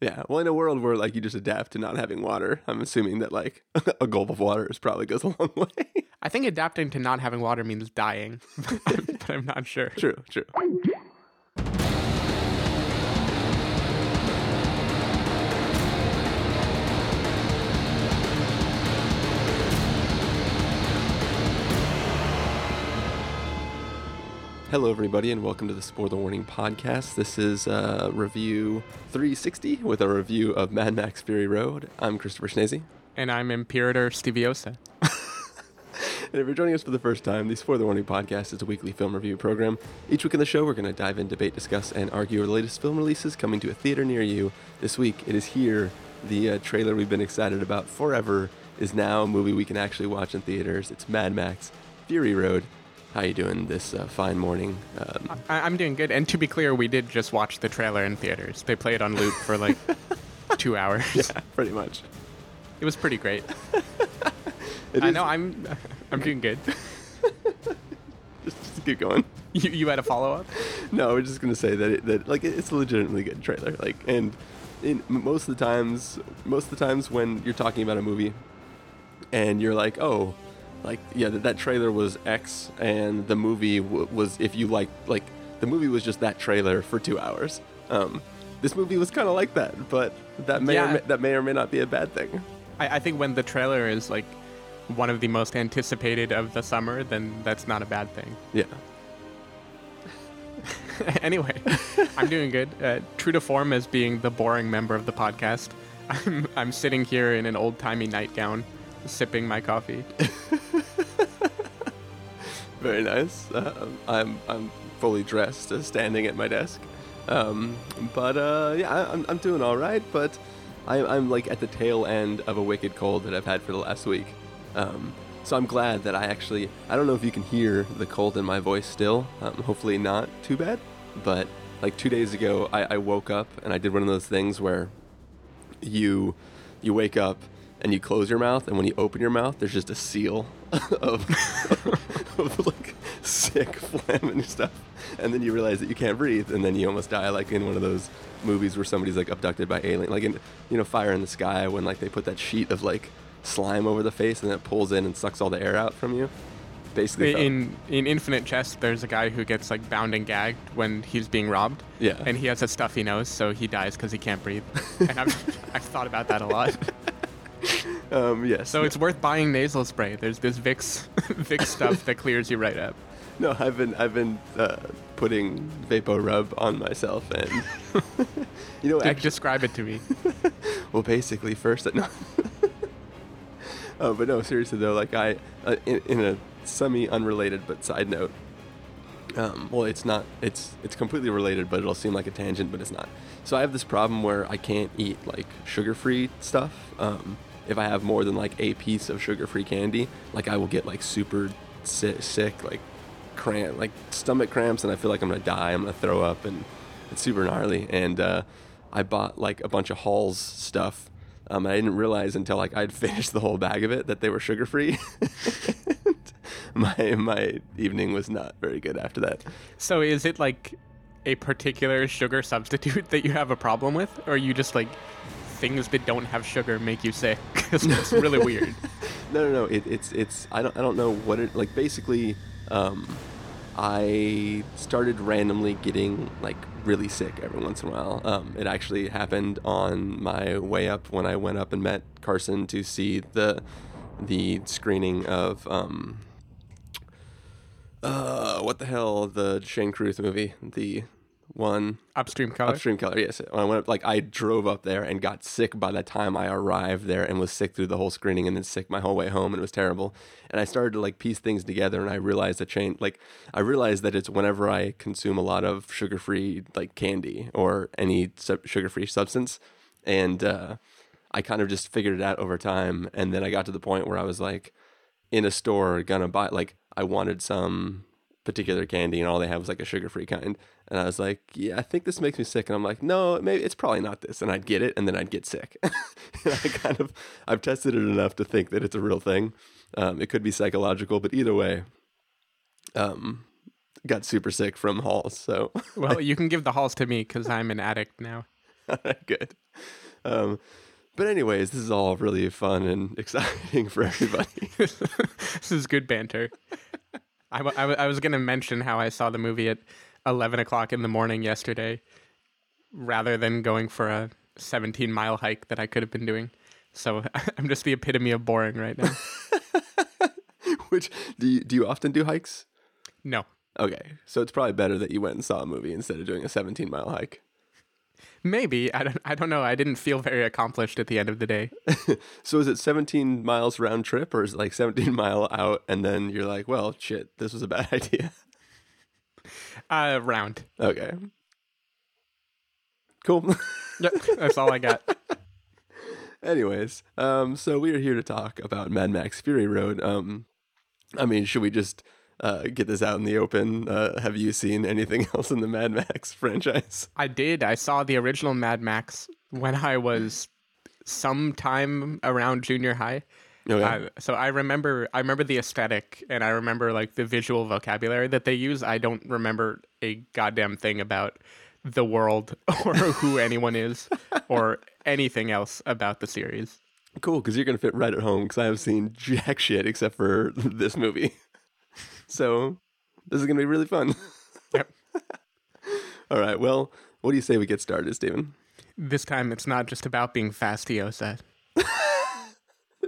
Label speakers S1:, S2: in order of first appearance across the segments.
S1: Yeah. Well, in a world where like you just adapt to not having water, I'm assuming that like a gulp of water is probably goes a long way.
S2: I think adapting to not having water means dying, but I'm not sure.
S1: true. True. Hello, everybody, and welcome to the Spoiler Warning Podcast. This is uh, review 360 with a review of Mad Max Fury Road. I'm Christopher Schnese.
S2: And I'm Imperator Steviosa.
S1: And if you're joining us for the first time, the Spoiler Warning Podcast is a weekly film review program. Each week in the show, we're going to dive in, debate, discuss, and argue the latest film releases coming to a theater near you. This week, it is here. The uh, trailer we've been excited about forever is now a movie we can actually watch in theaters. It's Mad Max Fury Road. How you doing this uh, fine morning? Um,
S2: I- I'm doing good. And to be clear, we did just watch the trailer in theaters. They play it on loop for like two hours.
S1: yeah, pretty much.
S2: It was pretty great. I
S1: is-
S2: know. I'm. I'm doing good.
S1: Just, just keep going.
S2: You, you had a follow up?
S1: No, we're just gonna say that it, that like it's a legitimately good trailer. Like, and in most of the times, most of the times when you're talking about a movie, and you're like, oh, like yeah, that, that trailer was X, and the movie w- was if you like like the movie was just that trailer for two hours. Um, this movie was kind of like that, but that may or
S2: Yeah.
S1: may, that may or may not be a bad thing.
S2: I, I think when the trailer is like one of the most anticipated of the summer, then that's not a bad thing.
S1: Yeah.
S2: anyway, I'm doing good. Uh, true to form as being the boring member of the podcast, I'm, I'm sitting here in an old timey nightgown, sipping my coffee.
S1: Very nice. Uh, I'm I'm fully dressed, uh, standing at my desk. Um, but uh, yeah, I, I'm I'm doing all right. But I, I'm like at the tail end of a wicked cold that I've had for the last week. Um, so I'm glad that I actually I don't know if you can hear the cold in my voice still. Um, hopefully not too bad. But like two days ago, I, I woke up and I did one of those things where you you wake up and you close your mouth and when you open your mouth there's just a seal of, of like sick phlegm and stuff and then you realize that you can't breathe and then you almost die like in one of those movies where somebody's like abducted by alien like in you know fire in the sky when like they put that sheet of like slime over the face and then it pulls in and sucks all the air out from you basically felt-
S2: In in Infinite Jest, there's a guy who gets like bound and gagged when he's being robbed.
S1: Yeah.
S2: And he has a stuffy nose, so he dies because he can't breathe. and I've, I've thought about that a lot.
S1: Um yes
S2: So it's worth buying nasal spray. There's this Vicks Vicks stuff that clears you right up.
S1: No, I've been I've been uh, putting Vapo Rub on myself, and you know, actually,
S2: describe it to me.
S1: well, basically, first, no. oh, but no, seriously though, like I, uh, in, in a semi-unrelated but side note, um, well, it's not. It's it's completely related, but it'll seem like a tangent, but it's not. So I have this problem where I can't eat like sugar-free stuff. Um, if I have more than like a piece of sugar-free candy, like I will get like super sick, sick like cramp, like stomach cramps, and I feel like I'm gonna die. I'm gonna throw up, and it's super gnarly. And uh, I bought like a bunch of Halls stuff. Um, I didn't realize until like I'd finished the whole bag of it that they were sugar free. my my evening was not very good after that.
S2: So is it like a particular sugar substitute that you have a problem with, or you just like things that don't have sugar make you sick? it's really weird.
S1: No, no, no. It, it's it's I don't I don't know what it like. Basically, um, I started randomly getting like really sick every once in a while. Um, it actually happened on my way up when I went up and met Carson to see the the screening of um, uh, what the hell the Shane Carruth movie, the one
S2: Upstream color.
S1: Upstream Color, yes. When I went up, like I drove up there and got sick by the time I arrived there, and was sick through the whole screening, and then sick my whole way home, and it was terrible. And I started to like piece things together, and I realized a chain. Like I realized that it's whenever I consume a lot of sugar-free like candy or any sub- sugar-free substance, and uh, I kind of just figured it out over time. And then I got to the point where I was like in a store gonna buy like I wanted some particular candy and all they have was like a sugar-free kind and i was like yeah i think this makes me sick and i'm like no maybe it's probably not this and i'd get it and then i'd get sick i kind of i've tested it enough to think that it's a real thing um, it could be psychological but either way um, got super sick from halls so
S2: Well, you can give the halls to me because I'm an addict now.
S1: good. Um, but anyways, this is all really fun and exciting for everybody.
S2: this is good banter. I, w- I, w- I was going to mention how I saw the movie at 11 o'clock in the morning yesterday rather than going for a 17 mile hike that I could have been doing. So I'm just the epitome of boring right now.
S1: Which do you, do you often do hikes?
S2: No.
S1: Okay, so it's probably better that you went and saw a movie instead of doing a 17 mile hike.
S2: Maybe I don't. I don't know. I didn't feel very accomplished at the end of the day.
S1: so is it 17 miles round trip, or is it like 17 mile out, and then you're like, well, shit, this was a bad idea?
S2: Uh, round.
S1: Okay. Cool.
S2: Yep, that's all I got.
S1: Anyways, um, so we are here to talk about Mad Max Fury Road. Um, I mean, should we just uh, get this out in the open? Uh, have you seen anything else in the Mad Max franchise?
S2: I did. I saw the original Mad Max when I was sometime around junior high.
S1: Okay.
S2: Uh, so I remember, I remember the aesthetic, and I remember like the visual vocabulary that they use. I don't remember a goddamn thing about the world or who anyone is or anything else about the series.
S1: Cool, because you're gonna fit right at home. Because I have seen jack shit except for this movie. so this is gonna be really fun.
S2: Yep.
S1: All right. Well, what do you say we get started, Steven?
S2: This time it's not just about being fastiosa.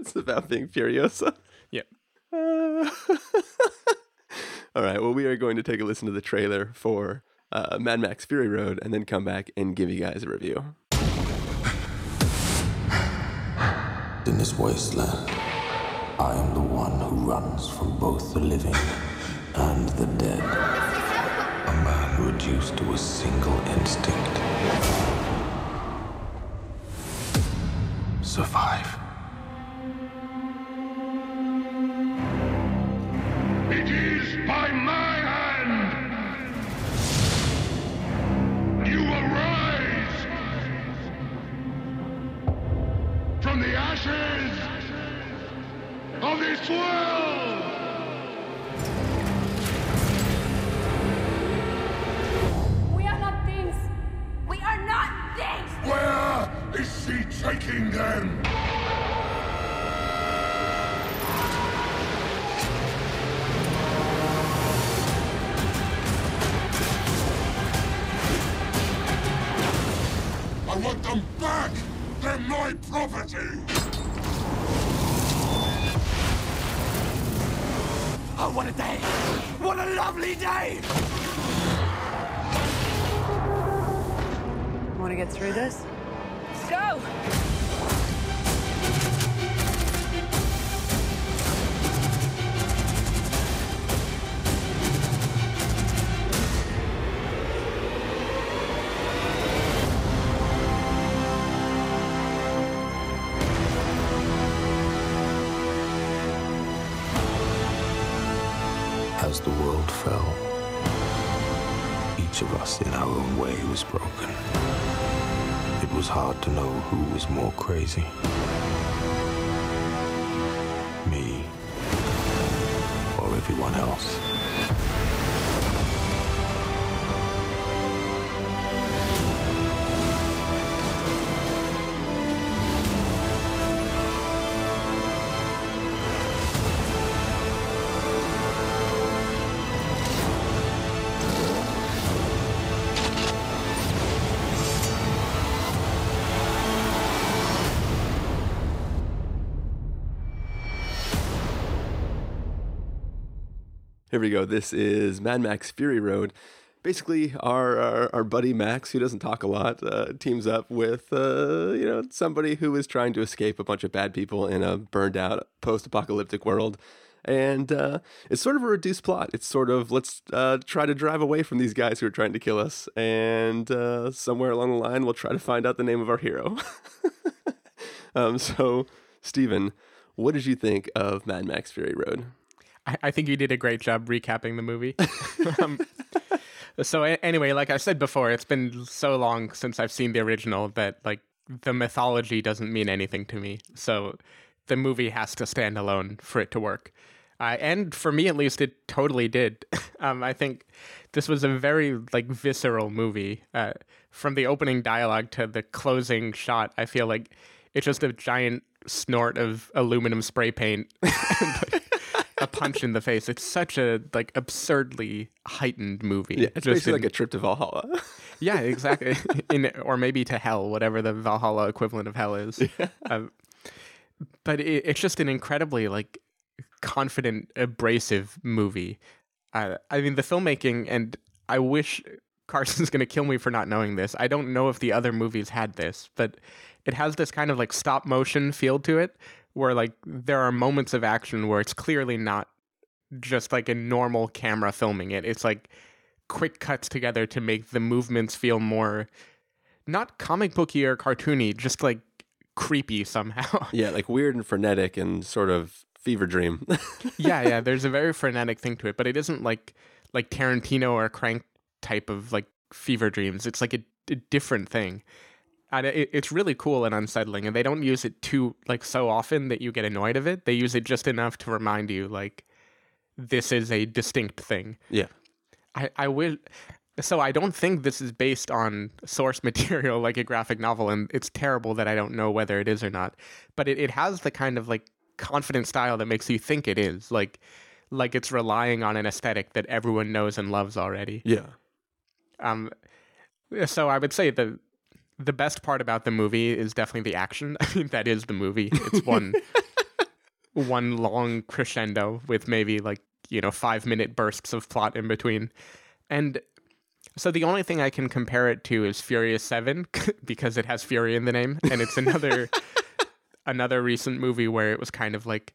S1: It's about being Furiosa.
S2: Yep.
S1: Uh, all right. Well, we are going to take a listen to the trailer for uh, Mad Max Fury Road and then come back and give you guys a review.
S3: In this wasteland, I am the one who runs from both the living and the dead. A man reduced to a single instinct. Survive.
S4: What a lovely day!
S5: Want to get through this?
S6: Let's go.
S3: Way was broken. It was hard to know who was more crazy.
S1: We go. This is Mad Max Fury Road. Basically, our our, our buddy Max, who doesn't talk a lot, uh, teams up with uh, you know somebody who is trying to escape a bunch of bad people in a burned out post apocalyptic world. And uh, it's sort of a reduced plot. It's sort of let's uh, try to drive away from these guys who are trying to kill us, and uh, somewhere along the line, we'll try to find out the name of our hero. um, so, Steven, what did you think of Mad Max Fury Road?
S2: I, I think you did a great job recapping the movie. um, so anyway, like I said before, it's been so long since I've seen the original that like the mythology doesn't mean anything to me. So the movie has to stand alone for it to work. Uh, and for me, at least, it totally did. um, I think this was a very like visceral movie. Uh, from the opening dialogue to the closing shot, I feel like it's just a giant snort of aluminum spray paint a punch in the face. It's such a like absurdly heightened movie.
S1: Yeah, it's
S2: Just
S1: basically
S2: in-
S1: like a trip to Valhalla.
S2: yeah, exactly. in or maybe to hell, whatever the Valhalla equivalent of hell is. Um, but it, it's just an incredibly like confident, abrasive movie. Uh, I mean, the filmmaking, and I wish Carson's going to kill me for not knowing this. I don't know if the other movies had this, but it has this kind of like stop motion feel to it, where like there are moments of action where it's clearly not just like a normal camera filming it. It's like quick cuts together to make the movements feel more not comic booky or cartoony, just like creepy somehow.
S1: yeah, like weird and frenetic and sort of fever dream.
S2: yeah, yeah. There's a very frenetic thing to it, but it isn't like like Tarantino or Crank type of like fever dreams. It's like a, a different thing, and it, it's really cool and unsettling. And they don't use it too like so often that you get annoyed of it. They use it just enough to remind you like this is a distinct thing.
S1: yeah.
S2: I, I will. So I don't think this is based on source material like a graphic novel, and it's terrible that I don't know whether it is or not. But it, it has the kind of like confident style that makes you think it is, like like it's relying on an aesthetic that everyone knows and loves already.
S1: Yeah.
S2: Um, so I would say the the best part about the movie is definitely the action. I mean, that is the movie. It's one one long crescendo with maybe like you know five minute bursts of plot in between, and so the only thing I can compare it to is Furious Seven because it has Fury in the name, and it's another another recent movie where it was kind of like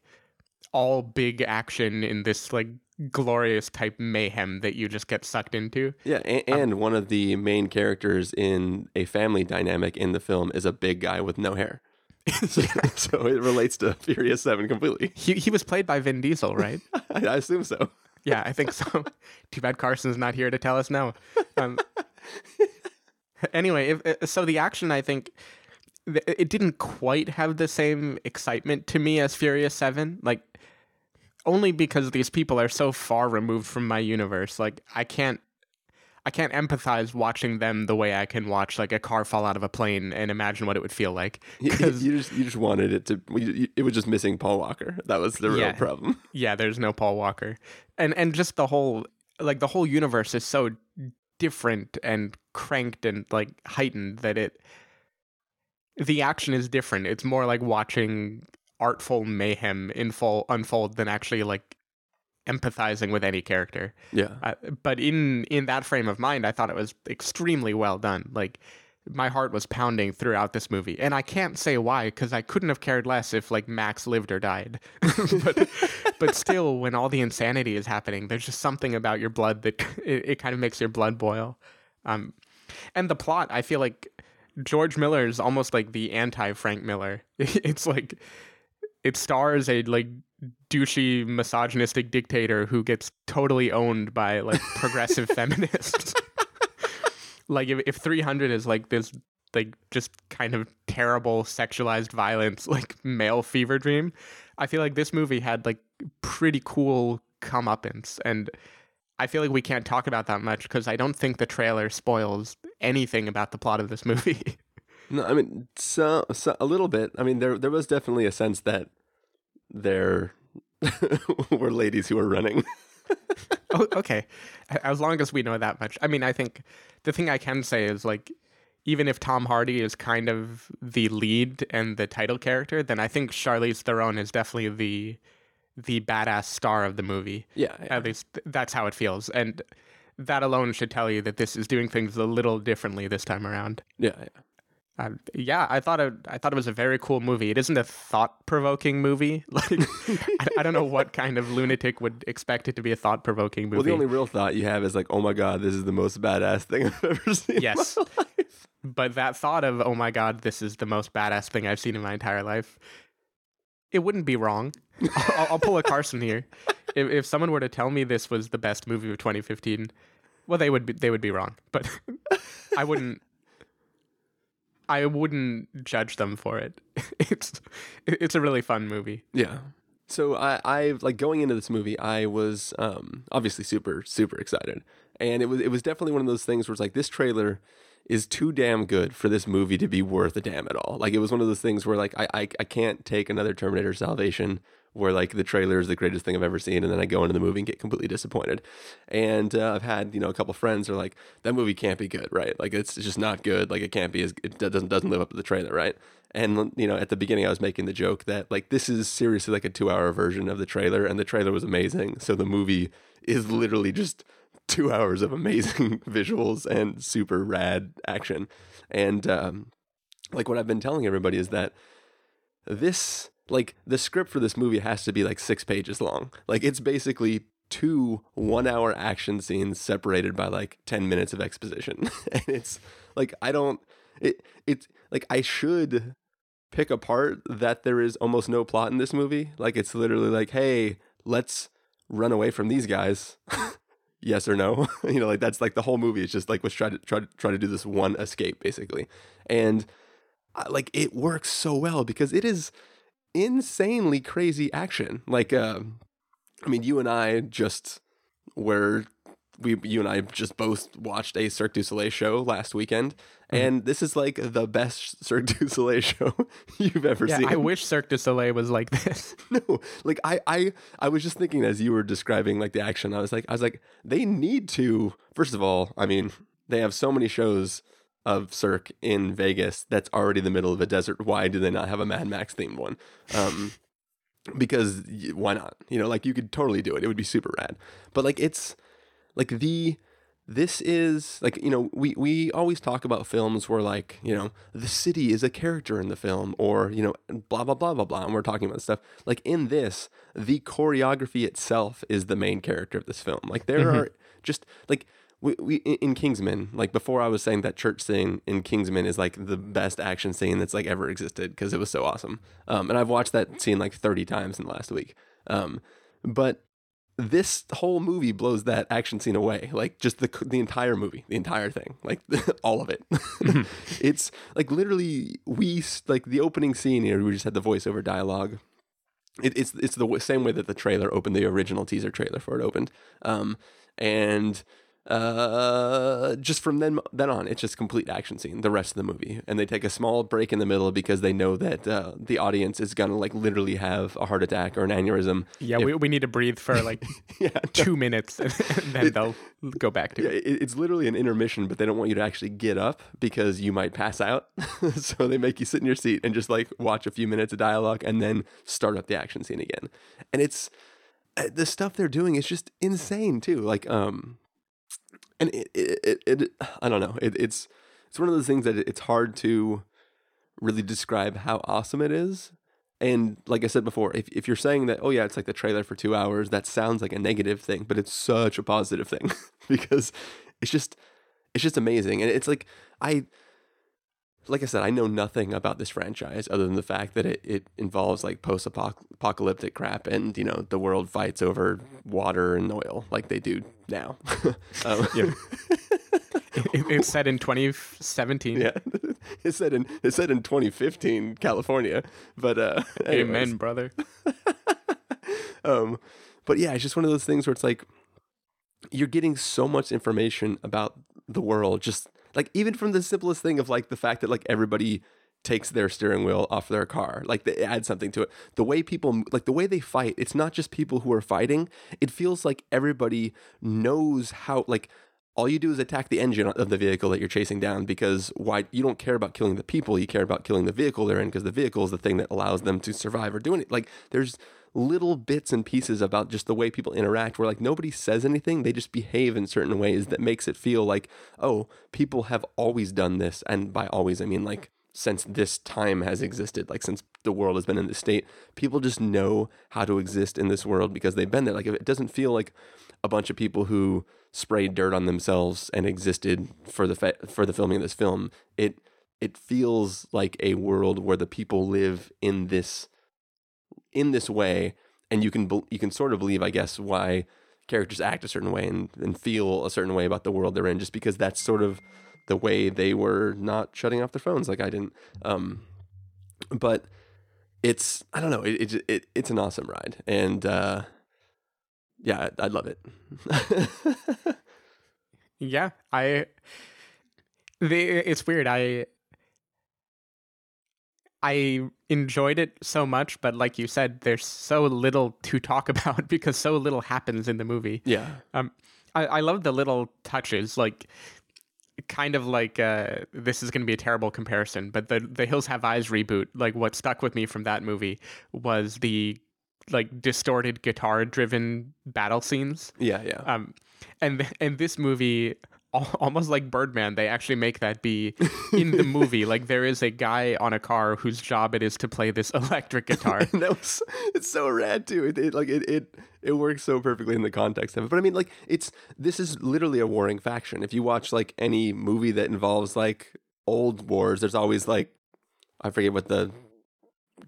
S2: all big action in this like glorious type mayhem that you just get sucked into.
S1: Yeah, and, and one of the main characters in a family dynamic in the film is a big guy with no hair. So, so it relates to Furious 7 completely.
S2: He he was played by Vin Diesel, right?
S1: I, I assume so.
S2: yeah, I think so. Too bad Carson's not here to tell us no. Um, anyway, if, uh, so the action, I think, it didn't quite have the same excitement to me as Furious Seven. Like, only because these people are so far removed from my universe. Like, I can't. I can't empathize watching them the way I can watch like a car fall out of a plane and imagine what it would feel like.
S1: You, you just you just wanted it to. you- It was just missing Paul Walker. That was the real
S2: Yeah.
S1: problem.
S2: yeah there's no paul walker and and just the whole like the whole universe is so different and cranked and like heightened that it the action is different it's more like watching artful mayhem in full unfold than actually like empathizing with any character.
S1: Yeah.
S2: uh, but in in that frame of mind i thought it was extremely well done. Like my heart was pounding throughout this movie. And i can't say why because i couldn't have cared less if like max lived or died. But but still when all the insanity is happening there's just something about your blood that it, it kind of makes your blood boil. Um and the plot i feel like george miller is almost like the anti frank miller. It's like it stars a like douchey misogynistic dictator who gets totally owned by like progressive feminists. Like if, if 300 is like this like just kind of terrible sexualized violence like male fever dream i feel like this movie had like pretty cool comeuppance. And i feel like we can't talk about that much because i don't think the trailer spoils anything about the plot of this movie.
S1: No, I mean, so, so a little bit. I mean, there there was definitely a sense that there were ladies who were running.
S2: oh, okay. As long as we know that much. I mean, I think the thing I can say is like, even if Tom Hardy is kind of the lead and the title character, then I think Charlize Theron is definitely the the badass star of the movie.
S1: Yeah,
S2: At least th- that's how it feels, and that alone should tell you that this is doing things a little differently this time around.
S1: yeah, yeah.
S2: Uh, yeah, I thought it. I thought it was a very cool movie. It isn't a thought-provoking movie. Like, I, I don't know what kind of lunatic would expect it to be a thought-provoking movie.
S1: Well, the only real thought you have is like, oh my god, this is the most badass thing I've ever seen.
S2: Yes. but that thought of oh my god this is the most badass thing i've seen in my entire life it wouldn't be wrong i'll, I'll pull a carson here if, if someone were to tell me this was the best movie of 2015 well they would be they would be wrong but i wouldn't i wouldn't judge them for it it's it's a really fun movie
S1: Yeah. So I, I like going into this movie, I was um, obviously super, super excited, and it was it was definitely one of those things where it's like this trailer is too damn good for this movie to be worth a damn at all. Like it was one of those things where like I I, I can't take another Terminator Salvation where like the trailer is the greatest thing I've ever seen, and then I go into the movie and get completely disappointed. And uh, I've had you know a couple friends are like that movie can't be good, right? Like it's just not good. Like it can't be as it doesn't doesn't live up to the trailer, right? And you know at the beginning I was making the joke that like this is seriously like a two hour version of the trailer, and the trailer was amazing. So the movie is literally just two hours of amazing visuals and super rad action. And um, like what I've been telling everybody is that this like the script for this movie has to be like six pages long. Like it's basically two one hour action scenes separated by like 10 minutes of exposition. and it's like, I don't, it, it's like I should pick apart that there is almost no plot in this movie. Like it's literally like, hey, let's run away from these guys. yes or no. you know, like that's like the whole movie is just like let's try to try to try to do this one escape basically. And uh, like it works so well because it is insanely crazy action. Like, uh, I mean, you and I just were we you and I just both watched a Cirque du Soleil show last weekend, mm-hmm. and this is like the best Cirque du Soleil show you've ever
S2: yeah,
S1: seen.
S2: I wish Cirque du Soleil was like this.
S1: no, like I, I, I was just thinking as you were describing like the action, I was like, I was like, they need to. First of all, I mean, they have so many shows of Cirque in Vegas that's already the middle of a desert. Why do they not have a Mad Max themed one? Um, because why not? You know, like you could totally do it. It would be super rad. But like it's like the this is like you know we we always talk about films where like you know the city is a character in the film or you know blah blah blah blah blah and we're talking about stuff like in this the choreography itself is the main character of this film like there mm-hmm. are just like we, we in Kingsman, like before I was saying that church scene in Kingsman is like the best action scene that's like ever existed because it was so awesome. Um, and I've watched that scene like 30 times in the last week. Um, but this whole movie blows that action scene away. Like just the the entire movie, the entire thing, like all of it. Mm-hmm. it's like literally we like the opening scene here. We just had the voiceover dialogue. It, it's it's the same way that the trailer opened, the original teaser trailer for it opened. Um, and uh, just from then then on, it's just complete action scene. The rest of the movie, and they take a small break in the middle because they know that uh, the audience is gonna like literally have a heart attack or an aneurysm.
S2: Yeah, if, we, we need to breathe for like yeah, two minutes, and then it, they'll go back to
S1: yeah, it. It's literally an intermission, but they don't want you to actually get up because you might pass out. so they make you sit in your seat and just like watch a few minutes of dialogue and then start up the action scene again. And it's uh, the stuff they're doing is just insane too. Like um and it, it, it, it I don't know. It, it's it's one of those things that it's hard to really describe how awesome it is. And like I said before, if, if you're saying that, oh yeah, it's like the trailer for two hours, that sounds like a negative thing, but it's such a positive thing because it's just it's just amazing. And it's like I like I said, I know nothing about this franchise other than the fact that it, it involves like post apocalyptic crap and, you know, the world fights over water and oil like they do now. um,
S2: it, it's set in 2017.
S1: Yeah. It's set in, it's set in 2015, California. But, uh,
S2: amen, brother.
S1: um, but yeah, it's just one of those things where it's like, you're getting so much information about the world just like even from the simplest thing of like the fact that like everybody takes their steering wheel off their car. Like they add something to it. The way people like the way they fight, it's not just people who are fighting. It feels like everybody knows how like all you do is attack the engine of the vehicle that you're chasing down because why you don't care about killing the people, you care about killing the vehicle they're in because the vehicle is the thing that allows them to survive or doing it. Like there's little bits and pieces about just the way people interact where like nobody says anything. They just behave in certain ways that makes it feel like oh people have always done this. And by always i mean like since this time has existed like since the world has been in this state people just know how to exist in this world because they've been there. Like it doesn't feel like a bunch of people who sprayed dirt on themselves and existed for the fa- for the filming of this film it it feels like a world where the people live in this in this way, and you can you can sort of believe, I guess, why characters act a certain way and, and feel a certain way about the world they're in, just because that's sort of the way they were not shutting off their phones like I didn't. Um, but it's I don't know, it, it, it it's an awesome ride, and uh, yeah, I, love it.
S2: yeah, I The, it's weird. I I enjoyed it so much, but like you said, there's so little to talk about because so little happens in the movie.
S1: Yeah.
S2: Um, I, I love the little touches, like kind of like uh, this is going to be a terrible comparison, but the the Hills Have Eyes reboot, like what stuck with me from that movie was the like distorted guitar driven battle scenes.
S1: Yeah, yeah.
S2: Um, and and this movie almost like Birdman, they actually make that be in the movie. Like there is a guy on a car whose job it is to play this electric guitar.
S1: that was it's so rad too. It, it like it, it it works so perfectly in the context of it. But I mean, like it's this is literally a warring faction. If you watch like any movie that involves like old wars, there's always like I forget what the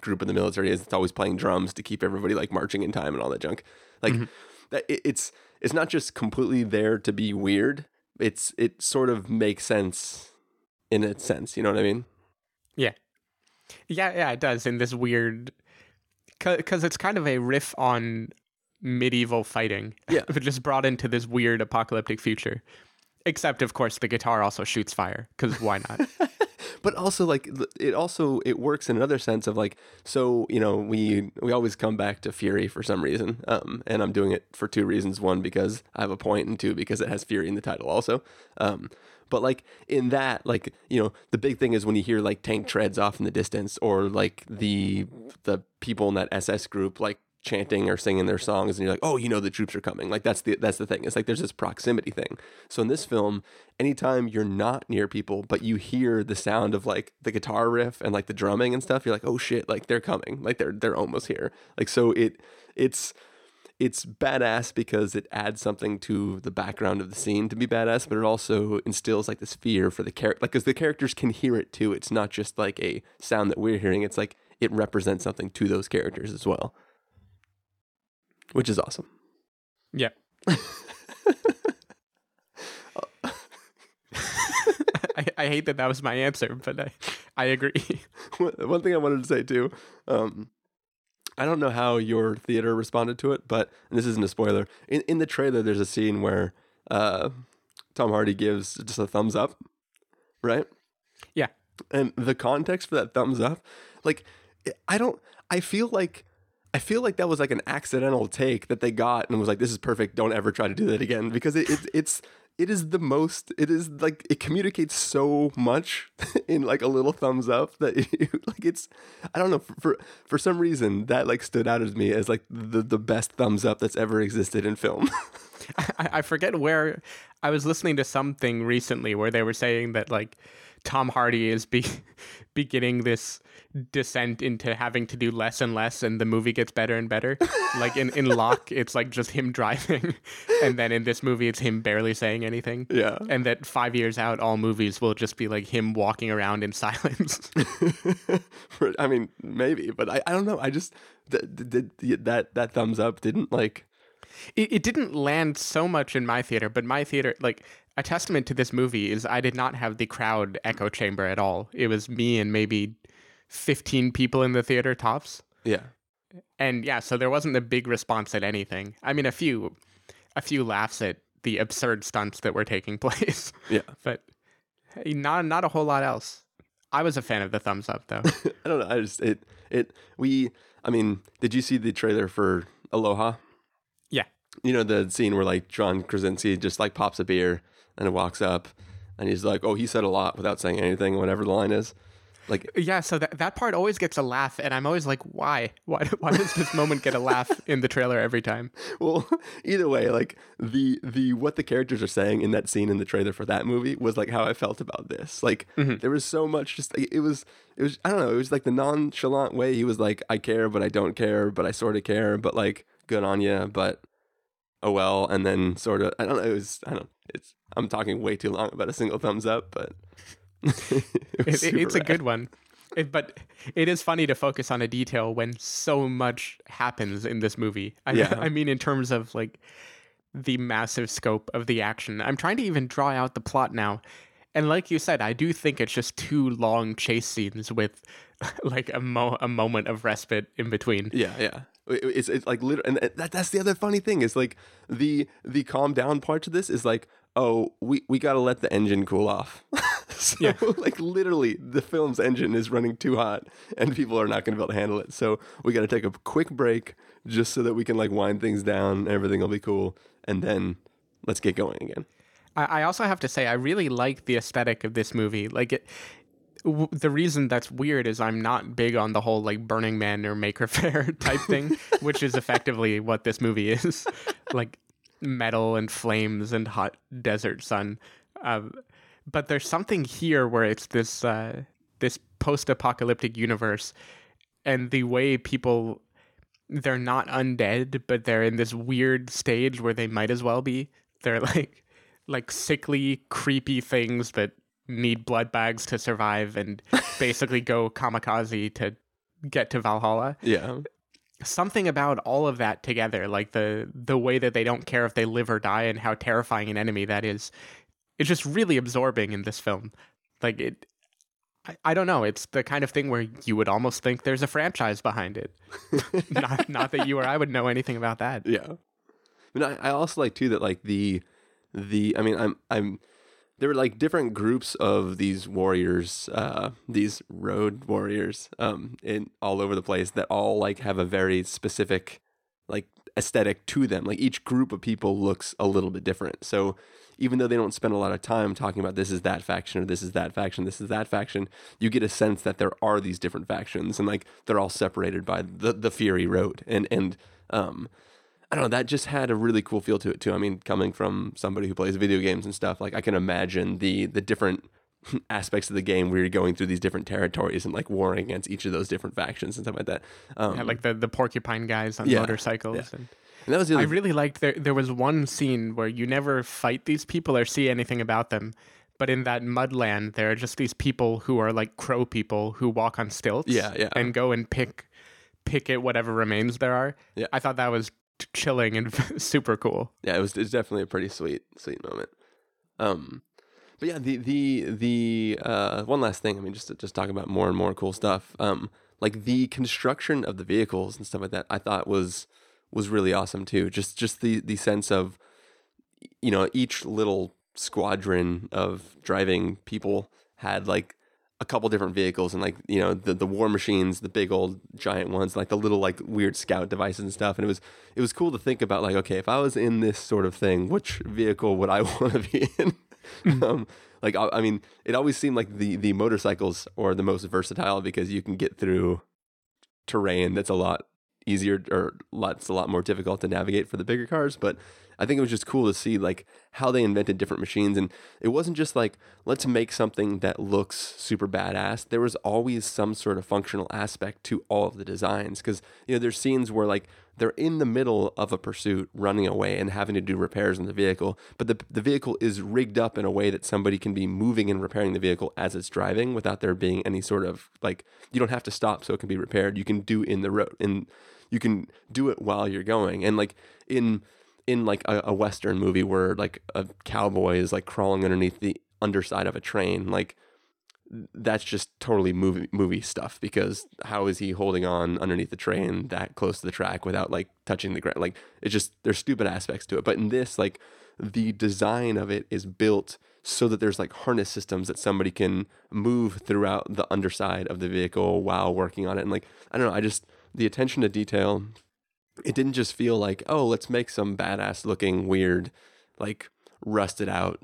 S1: group in the military is. It's always playing drums to keep everybody like marching in time and all that junk. Like mm-hmm. that, it, it's it's not just completely there to be weird. It's it sort of makes sense in a sense. You know what I mean?
S2: Yeah. Yeah, yeah, it does in this weird cuz it's kind of a riff on medieval fighting.
S1: Yeah.
S2: but just brought into this weird apocalyptic future. Except of course the guitar also shoots fire cuz why not?
S1: but also like it also it works in another sense of like so you know we we always come back to fury for some reason um and i'm doing it for two reasons. One because i have a point and two because it has fury in the title also um but like in that like you know the big thing is when you hear like tank treads off in the distance or like the the people in that ss group like chanting or singing their songs and you're like oh you know the troops are coming. Like that's the that's the thing. It's like there's this proximity thing. So in this film anytime you're not near people but you hear the sound of like the guitar riff and like the drumming and stuff you're like oh shit like they're coming. Like they're they're almost here. Like so it it's it's badass because it adds something to the background of the scene to be badass, but it also instills like this fear for the character, like because the characters can hear it too. It's not just like a sound that we're hearing; it's like it represents something to those characters as well, which is awesome.
S2: yeah. I, I hate that that was my answer, but I, I agree.
S1: One thing I wanted to say too, um, I don't know how your theater responded to it, but and this isn't a spoiler. In in the trailer, there's a scene where uh, Tom Hardy gives just a thumbs up, right?
S2: Yeah.
S1: And the context for that thumbs up, like I don't, I feel like. I feel like that was like an accidental take that they got and was like, "This is perfect. Don't ever try to do that again." Because it, it it's it is the most. It is like it communicates so much in like a little thumbs up that it, like it's. I don't know for, for for some reason that like stood out as me as like the the best thumbs up that's ever existed in film.
S2: I, I forget where I was listening to something recently where they were saying that like Tom Hardy is be, beginning this descent into having to do less and less, and the movie gets better and better. like in in Locke, it's like just him driving, and then in this movie, it's him barely saying anything.
S1: Yeah.
S2: and that five years out, all movies will just be like him walking around in silence.
S1: I mean, maybe, but I, I don't know. I just th- th- th- that that thumbs up didn't like.
S2: It, it didn't land so much in my theater, but my theater, like a testament to this movie, is I did not have the crowd echo chamber at all. It was me and maybe 15 people in the theater tops.
S1: Yeah.
S2: And yeah, so there wasn't a big response at anything. I mean, a few, a few laughs at the absurd stunts that were taking place,
S1: Yeah.
S2: but hey, not not a whole lot else. I was a fan of the thumbs up though.
S1: I don't know. I just it it we. I mean, did you see the trailer for Aloha? You know the scene where like John Krasinski just like pops a beer and it walks up and he's like, "Oh, he said a lot without saying anything." Whatever the line is, like
S2: yeah. So that that part always gets a laugh, and I'm always like, why? Why? Why does this moment get a laugh in the trailer every time?
S1: well, either way, like the the what the characters are saying in that scene in the trailer for that movie was like how I felt about this. Like mm-hmm. there was so much just it was it was I don't know, it was like the nonchalant way he was like I care but I don't care, but I sort of care, but like good on you, but oh well, and then sort of I don't know, it was I don't it's I'm talking way too long about a single thumbs up, but it
S2: It, it's a good one. It, but it is funny to focus on a detail when so much happens in this movie. I,
S1: Yeah.
S2: I mean, in terms of like the massive scope of the action. I'm trying to even draw out the plot now. And like you said, I do think it's just two long chase scenes with like a mo- a moment of respite in between.
S1: Yeah, yeah. It- It's it's like literally, and that that's the other funny thing is like the the calm down part to this is like, oh, we we got to let the engine cool off. So,
S2: Yeah.
S1: like, literally, the film's engine is running too hot, and people are not going to be able to handle it. So, we got to take a quick break just so that we can like wind things down. Everything will be cool, and then let's get going again.
S2: I, I also have to say I really like the aesthetic of this movie. Like it, w- the reason that's weird is I'm not big on the whole like Burning Man or Maker Faire type thing, which is effectively what this movie is, like metal and flames and hot desert sun. Um, but there's something here where it's this uh, this post-apocalyptic universe, and the way people they're not undead, but they're in this weird stage where they might as well be. They're like like sickly, creepy things that need blood bags to survive and basically go kamikaze to get to Valhalla.
S1: Yeah,
S2: Something about all of that together, like the the way that they don't care if they live or die and how terrifying an enemy that is, it's just really absorbing in this film. Like it I, I don't know. It's the kind of thing where you would almost think there's a franchise behind it. not, not that you or I would know anything about that.
S1: yeah. But I, I also like too that like the the I mean I'm I'm there were like different groups of these warriors, uh, these road warriors, um, in all over the place that all like have a very specific like aesthetic to them. Like each group of people looks a little bit different. So even though they don't spend a lot of time talking about this is that faction or this is that faction, this is that faction, you get a sense that there are these different factions and like they're all separated by the the Fury Road and and um I don't know, that just had a really cool feel to it too. I mean, coming from somebody who plays video games and stuff, like I can imagine the the different aspects of the game where you're going through these different territories and like warring against each of those different factions and stuff like that. Um,
S2: Yeah, like the, the porcupine guys on
S1: Yeah,
S2: motorcycles.
S1: yeah.
S2: And
S1: and that was
S2: I really liked there. There was one scene where you never fight these people or see anything about them, but in that mudland, there are just these people who are like crow people who walk on stilts.
S1: Yeah, yeah.
S2: and go and pick pick at whatever remains there are.
S1: Yeah.
S2: I thought that was chilling and super cool.
S1: yeah, it was it's definitely a pretty sweet sweet moment. Um, but yeah, the the the uh, one last thing. I mean, just to just talk about more and more cool stuff. Um, like the construction of the vehicles and stuff like that. I thought was was really awesome too. Just just the the sense of you know each little squadron of driving people had like a couple different vehicles and like you know the the war machines the big old giant ones like the little like weird scout devices and stuff. And it was it was cool to think about like okay if i was in this sort of thing which vehicle would i want to be in? Um like I, I mean it always seemed like the the motorcycles are the most versatile because you can get through terrain that's a lot easier or lots a lot more difficult to navigate for the bigger cars but i think it was just cool to see like how they invented different machines and it wasn't just like let's make something that looks super badass. There was always some sort of functional aspect to all of the designs because you know there's scenes where like they're in the middle of a pursuit running away and having to do repairs on the vehicle but the, the vehicle is rigged up in a way that somebody can be moving and repairing the vehicle as it's driving without there being any sort of like you don't have to stop so it can be repaired. You can do in the road and you can do it while you're going. And like in in like a, a western movie where like a cowboy is like crawling underneath the underside of a train like that's just totally movie movie stuff because how is he holding on underneath the train that close to the track without like touching the ground like it's just there's stupid aspects to it. But in this like the design of it is built so that there's like harness systems that somebody can move throughout the underside of the vehicle while working on it. And like i don't know i just the attention to detail it didn't just feel like oh let's make some badass looking weird like rusted out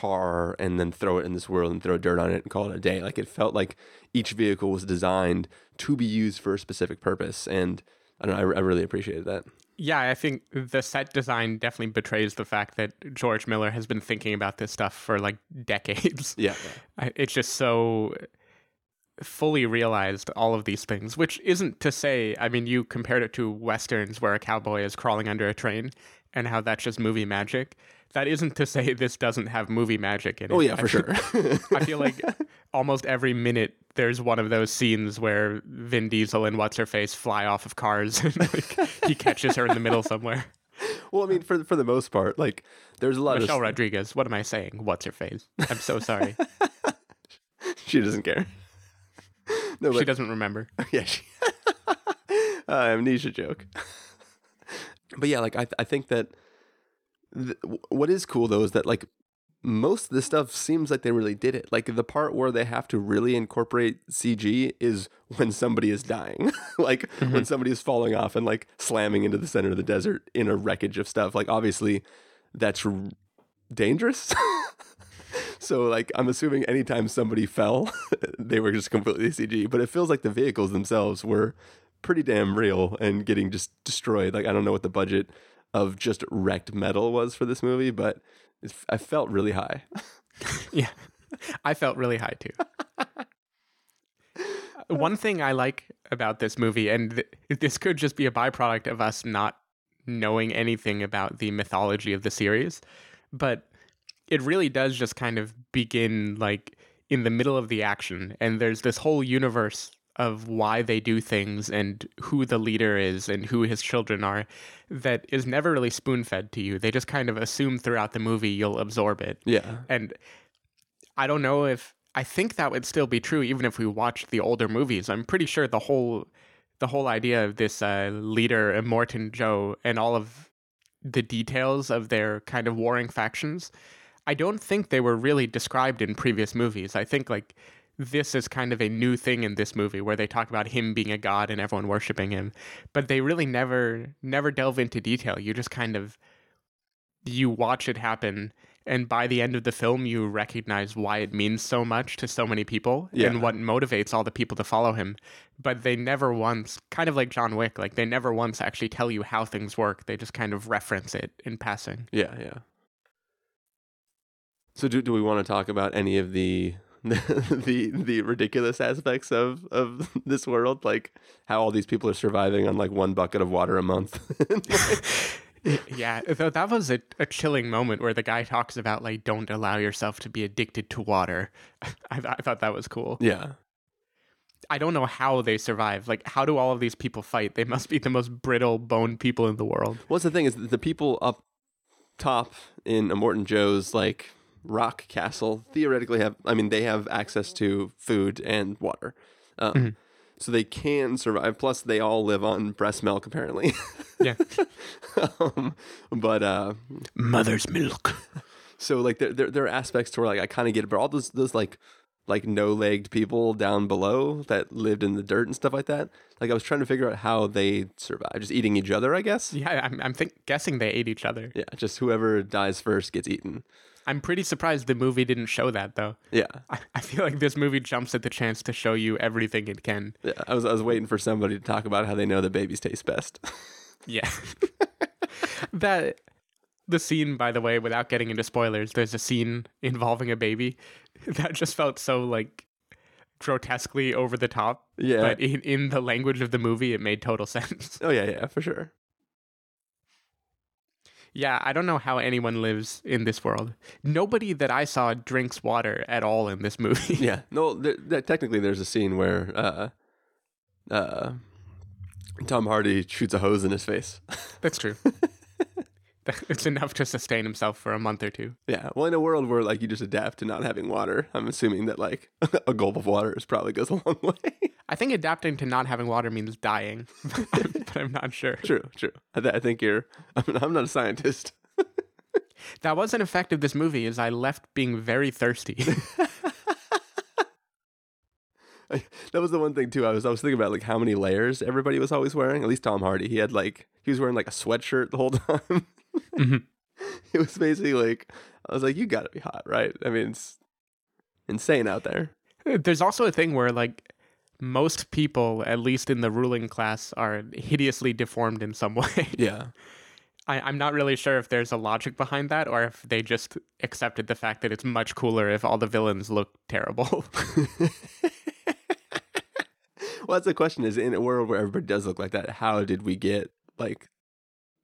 S1: car and then throw it in this world and throw dirt on it and call it a day like it felt like each vehicle was designed to be used for a specific purpose and i don't know i, I really appreciated that
S2: Yeah, I think the set design definitely betrays the fact that George Miller has been thinking about this stuff for like decades.
S1: yeah
S2: I- It's just so fully realized all of these things, which isn't to say, I mean, you compared it to westerns where a cowboy is crawling under a train and how that's just movie magic. That isn't to say this doesn't have movie magic in it.
S1: oh yeah for
S2: feel-
S1: sure
S2: I feel like almost every minute there's one of those scenes where Vin Diesel and what's her face fly off of cars and like he catches her in the middle somewhere.
S1: well i mean for for the most part like there's a lot
S2: Michelle
S1: of Michelle
S2: Rodriguez, what am I saying? What's her face? I'm so sorry.
S1: she doesn't care no
S2: she doesn't remember.
S1: yeah, she, uh, amnesia joke. but yeah, like I, I think that th- what is cool though is that like most of the stuff seems like they really did it. Like the part where they have to really incorporate CG is when somebody is dying, like when mm-hmm. somebody is falling off and like slamming into the center of the desert in a wreckage of stuff. Like obviously, that's r- dangerous. so like I'm assuming anytime somebody fell, they were just completely CG. But it feels like the vehicles themselves were pretty damn real and getting just destroyed. Like I don't know what the budget of just wrecked metal was for this movie, but it's, I felt really high.
S2: Yeah. I felt really high too. One thing I like about this movie, and th- this could just be a byproduct of us not knowing anything about the mythology of the series, but it really does just kind of begin like in the middle of the action, and there's this whole universe of why they do things and who the leader is and who his children are that is never really spoon fed to you. They just kind of assume throughout the movie you'll absorb it.
S1: Yeah.
S2: And I don't know if I think that would still be true even if we watched the older movies. I'm pretty sure the whole the whole idea of this uh, leader Immortan Joe and all of the details of their kind of warring factions, I don't think they were really described in previous movies. I think like this is kind of a new thing in this movie where they talk about him being a god and everyone worshiping him, but they really never never delve into detail. You just kind of you watch it happen and by the end of the film you recognize why it means so much to so many people
S1: Yeah.
S2: and what motivates all the people to follow him but they never once kind of like john wick like they never once actually tell you how things work they just kind of reference it in passing
S1: Yeah, yeah. So do do we want to talk about any of the the the ridiculous aspects of of this world like how all these people are surviving on like one bucket of water a month?
S2: yeah though that was a, a chilling moment where the guy talks about like don't allow yourself to be addicted to water. I, th- I thought that was cool.
S1: Yeah.
S2: i don't know how they survive. Like how do all of these people fight? They must be the most brittle boned people in the world.
S1: What's the thing is the people up top in Immortan Joe's like rock castle theoretically have I mean they have access to food and water. Um, So they can survive. Plus, they all live on breast milk, apparently.
S2: yeah
S1: um, but uh,
S2: mother's milk
S1: So like there, there there are aspects to where like I kind of get it, but all those those like like no legged people down below that lived in the dirt and stuff like that. Like I was trying to figure out how they survive, just eating each other, I guess.
S2: Yeah, I'm, I'm think, guessing they ate each other.
S1: Yeah, just whoever dies first gets eaten.
S2: I'm pretty surprised the movie didn't show that, though.
S1: Yeah,
S2: I, I feel like this movie jumps at the chance to show you everything it can.
S1: yeah. I was I was waiting for somebody to talk about how they know the babies taste best.
S2: Yeah. that the scene, by the way, without getting into spoilers, there's a scene involving a baby that just felt so like grotesquely over the top.
S1: Yeah.
S2: But in, in the language of the movie, it made total sense.
S1: oh yeah, yeah, for sure.
S2: Yeah, I don't know how anyone lives in this world. Nobody that I saw drinks water at all in this movie.
S1: Yeah, no. There, there, technically, there's a scene where uh, uh, Tom Hardy shoots a hose in his face.
S2: That's true. it's enough to sustain himself for a month or two.
S1: Yeah, well, in a world where like you just adapt to not having water, I'm assuming that like a gulp of water is probably goes a long way.
S2: I think adapting to not having water means dying, but I'm not sure.
S1: true, true. I, th- I think you're. I'm, I'm not a scientist.
S2: That was an effect of this movie, is I left being very thirsty.
S1: that was the one thing too. I was I was thinking about like how many layers everybody was always wearing. At least Tom Hardy, he had like he was wearing like a sweatshirt the whole time. Mm-hmm. It was basically like I was like, you got to be hot, right? I mean, it's insane out there.
S2: There's also a thing where, like, most people, at least in the ruling class, are hideously deformed in some way.
S1: Yeah.
S2: I, I'm not really sure if there's a logic behind that or if they just accepted the fact that it's much cooler if all the villains look terrible.
S1: Well, that's the question: is in a world where everybody does look like that, how did we get like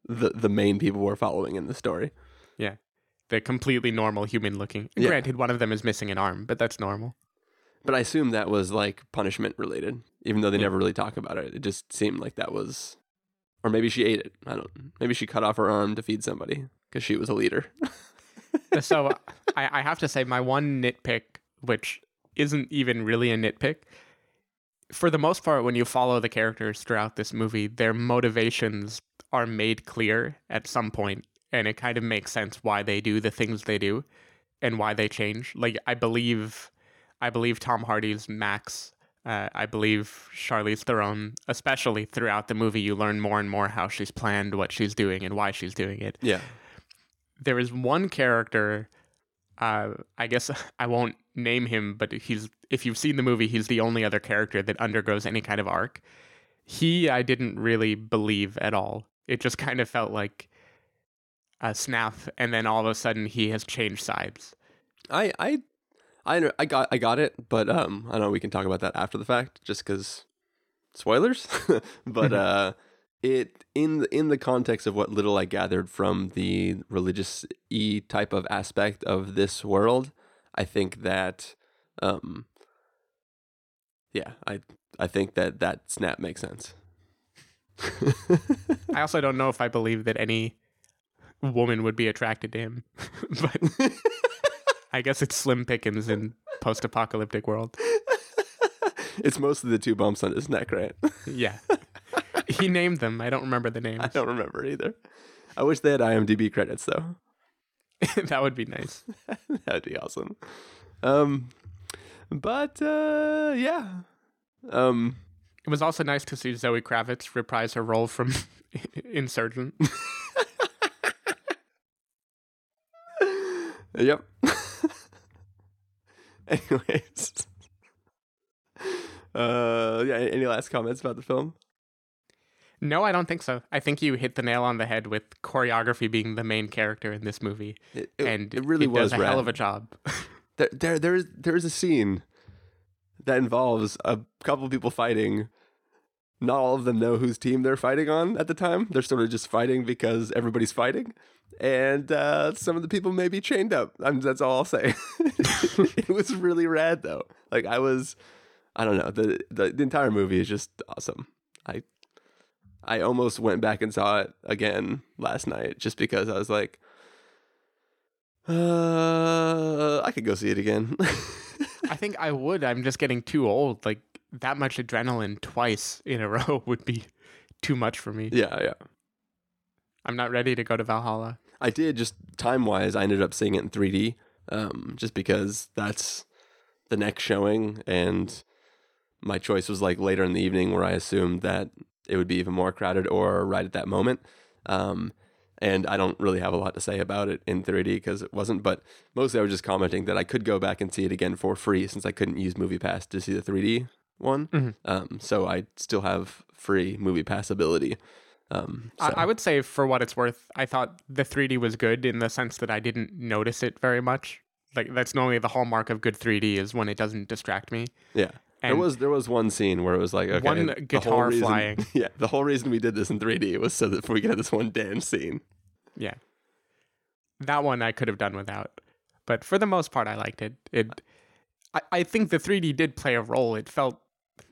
S1: the the main people we're following in the story?
S2: yeah. They're completely normal human looking.
S1: Yeah.
S2: Granted, one of them is missing an arm, but that's normal.
S1: But I assume that was like punishment related, even though they never really talk about it. It just seemed like that was, or maybe she ate it. I don't. Maybe she cut off her arm to feed somebody because she was a leader.
S2: so I, I have to say, my one nitpick, which isn't even really a nitpick, for the most part, when you follow the characters throughout this movie, their motivations are made clear at some point, and it kind of makes sense why they do the things they do. and why they change. Like I believe, I believe Tom Hardy's Max. Uh, I believe Charlize Theron, especially throughout the movie, you learn more and more how she's planned, what she's doing, and why she's doing it.
S1: Yeah.
S2: There is one character. Uh, I guess I won't name him, but he's if you've seen the movie, he's the only other character that undergoes any kind of arc. He, I didn't really believe at all. It just kind of felt like a snap, and then all of a sudden he has changed sides.
S1: I I I I got I got it, but um I know we can talk about that after the fact just cuz spoilers. but uh it in the, in the context of what little I gathered from the religious e type of aspect of this world, I think that um yeah, I I think that that snap makes sense.
S2: I also don't know if I believe that any woman would be attracted to him, but I guess it's slim pickings in post-apocalyptic world.
S1: it's mostly the two bumps on his neck, right?
S2: Yeah, he named them. I don't remember the names.
S1: I don't remember either. I wish they had IMDb credits though.
S2: that would be nice.
S1: That'd be awesome. Um, but uh, yeah. Um,
S2: It was also nice to see Zoe Kravitz reprise her role from Insurgent.
S1: yep. Anyways. Uh, yeah. Any last comments about the film?
S2: No, I don't think so. I think you hit the nail on the head with choreography being the main character in this movie,
S1: It, it,
S2: and
S1: it really
S2: it
S1: was
S2: does a
S1: rad.
S2: hell of a job.
S1: there, there, there's, there's a scene that involves a couple people fighting. Not all of them know whose team they're fighting on at the time. They're sort of just fighting because everybody's fighting, and uh, some of the people may be chained up. I mean, that's all I'll say. it was really rad, though. Like I was, I don't know. The, the the entire movie is just awesome. I I almost went back and saw it again last night just because I was like, uh, I could go see it again.
S2: I think I would. I'm just getting too old. Like that much adrenaline twice in a row would be too much for me.
S1: yeah, yeah.
S2: I'm not ready to go to Valhalla.
S1: I did just time wise. I ended up seeing it in 3D, um, just because that's the next showing, and my choice was like later in the evening, where I assumed that it would be even more crowded, or right at that moment. Um, and I don't really have a lot to say about it in 3D because it wasn't. But mostly, I was just commenting that I could go back and see it again for free since I couldn't use MoviePass to see the 3D one.
S2: Mhm.
S1: Um, so I still have free MoviePass ability. Um, so.
S2: I, I would say, for what it's worth, I thought the 3D was good in the sense that I didn't notice it very much. Like that's normally the hallmark of good 3D is when it doesn't distract me.
S1: Yeah. there was there was one scene where it was like okay,
S2: One
S1: the whole
S2: guitar
S1: reason-
S2: flying.
S1: Yeah, the whole reason we did this in 3D was so that we could have this one damn scene.
S2: Yeah, that one I could have done without, but for the most part, I liked it. It, I, I think the 3D did play a role. It felt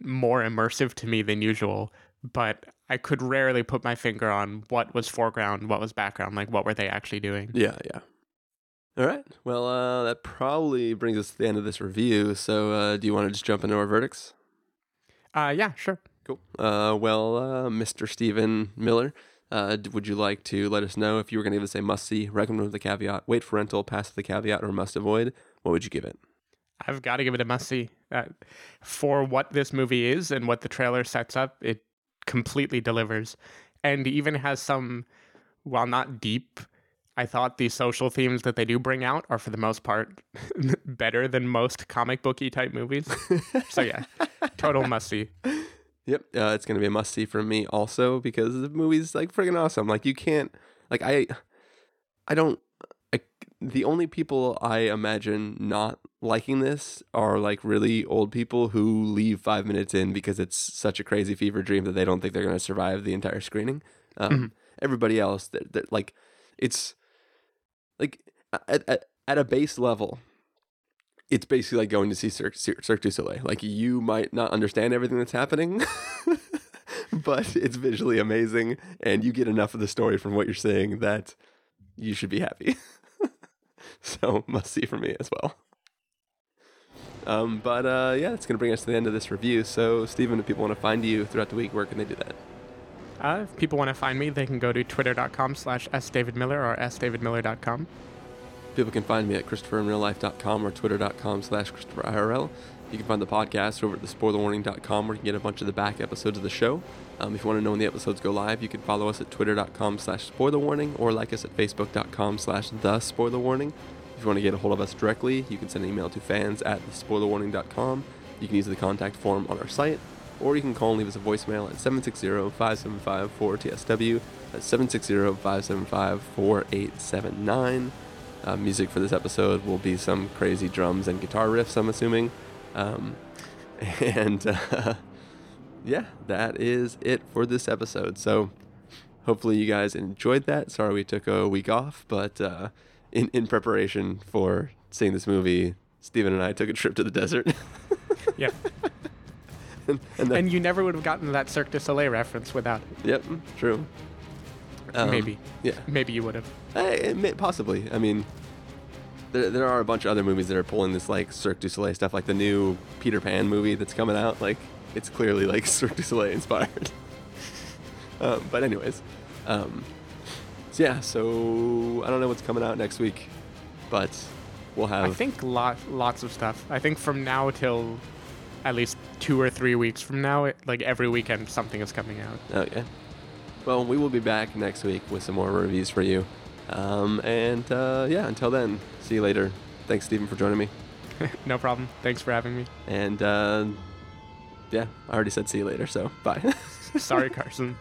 S2: more immersive to me than usual, but I could rarely put my finger on what was foreground, what was background, like what were they actually doing.
S1: Yeah, yeah. All right. Well, uh, that probably brings us to the end of this review. So, uh, do you want to just jump into our verdicts?
S2: Uh, yeah, sure.
S1: Cool. Uh, well, uh, Mr. Stephen Miller, uh, would you like to let us know if you were going to give us a must see, recommend with the caveat, wait for rental, pass with the caveat, or must avoid? What would you give it?
S2: I've got to give it a must see. Uh, for what this movie is and what the trailer sets up, it completely delivers. And even has some, while not deep, I thought the social themes that they do bring out are for the most part better than most comic booky type movies. so yeah, total must see.
S1: Yep, uh, it's gonna be a must see from me also because the movie's like friggin' awesome. Like you can't, like I, I don't. I, the only people I imagine not liking this are like really old people who leave five minutes in because it's such a crazy fever dream that they don't think they're gonna survive the entire screening. Um, Everybody else, that, that like, it's like at, at at a base level, it's basically like going to see Cirque, Cirque du Soleil. Like you might not understand everything that's happening, but it's visually amazing, and you get enough of the story from what you're seeing that you should be happy. so must see for me as well. Um, but uh, yeah, it's gonna bring us to the end of this review. So Stephen, if people want to find you throughout the week, where can they do that?
S2: Uh, if people want to find me, they can go to twitter.com slash sdavidmiller or sdavidmiller.com.
S1: People can find me at ChristopherInRealLife.com or Twitter.com slash ChristopherIRL. You can find the podcast over at thespoilerwarning.com where you can get a bunch of the back episodes of the show. Um, if you want to know when the episodes go live, you can follow us at twitter.com slash spoilerwarning or like us at facebook.com slash the spoilerwarning. If you want to get a hold of us directly, you can send an email to fans at thespoilerwarning.com. You can use the contact form on our site, or you can call and leave us a voicemail at 760-575-4TSW. That's 760-575-4879. Uh, music for this episode will be some crazy drums and guitar riffs, I'm assuming. Um, and uh, yeah, that is it for this episode. So hopefully you guys enjoyed that. Sorry we took a week off, but uh, in, in preparation for seeing this movie, Stephen and I took a trip to the desert.
S2: Yeah.
S1: and, and, then,
S2: And you never would have gotten that Cirque du Soleil reference without it.
S1: yep, true. Um,
S2: Maybe.
S1: Yeah.
S2: Maybe you would have.
S1: Eh, it may, possibly. I mean, there, there are a bunch of other movies that are pulling this like Cirque du Soleil stuff, like the new Peter Pan movie that's coming out. Like, it's clearly like Cirque du Soleil inspired. um, but anyways, um, so yeah. So I don't know what's coming out next week, but we'll have.
S2: I think lot, lots of stuff. I think from now till at least two or three weeks from now, it, like every weekend, something is coming out.
S1: Okay. Well, we will be back next week with some more reviews for you. Um, and uh, yeah, until then, see you later. Thanks, Stephen, for joining me.
S2: no problem. Thanks for having me.
S1: And uh, yeah, I already said see you later, so bye.
S2: Sorry, Carson.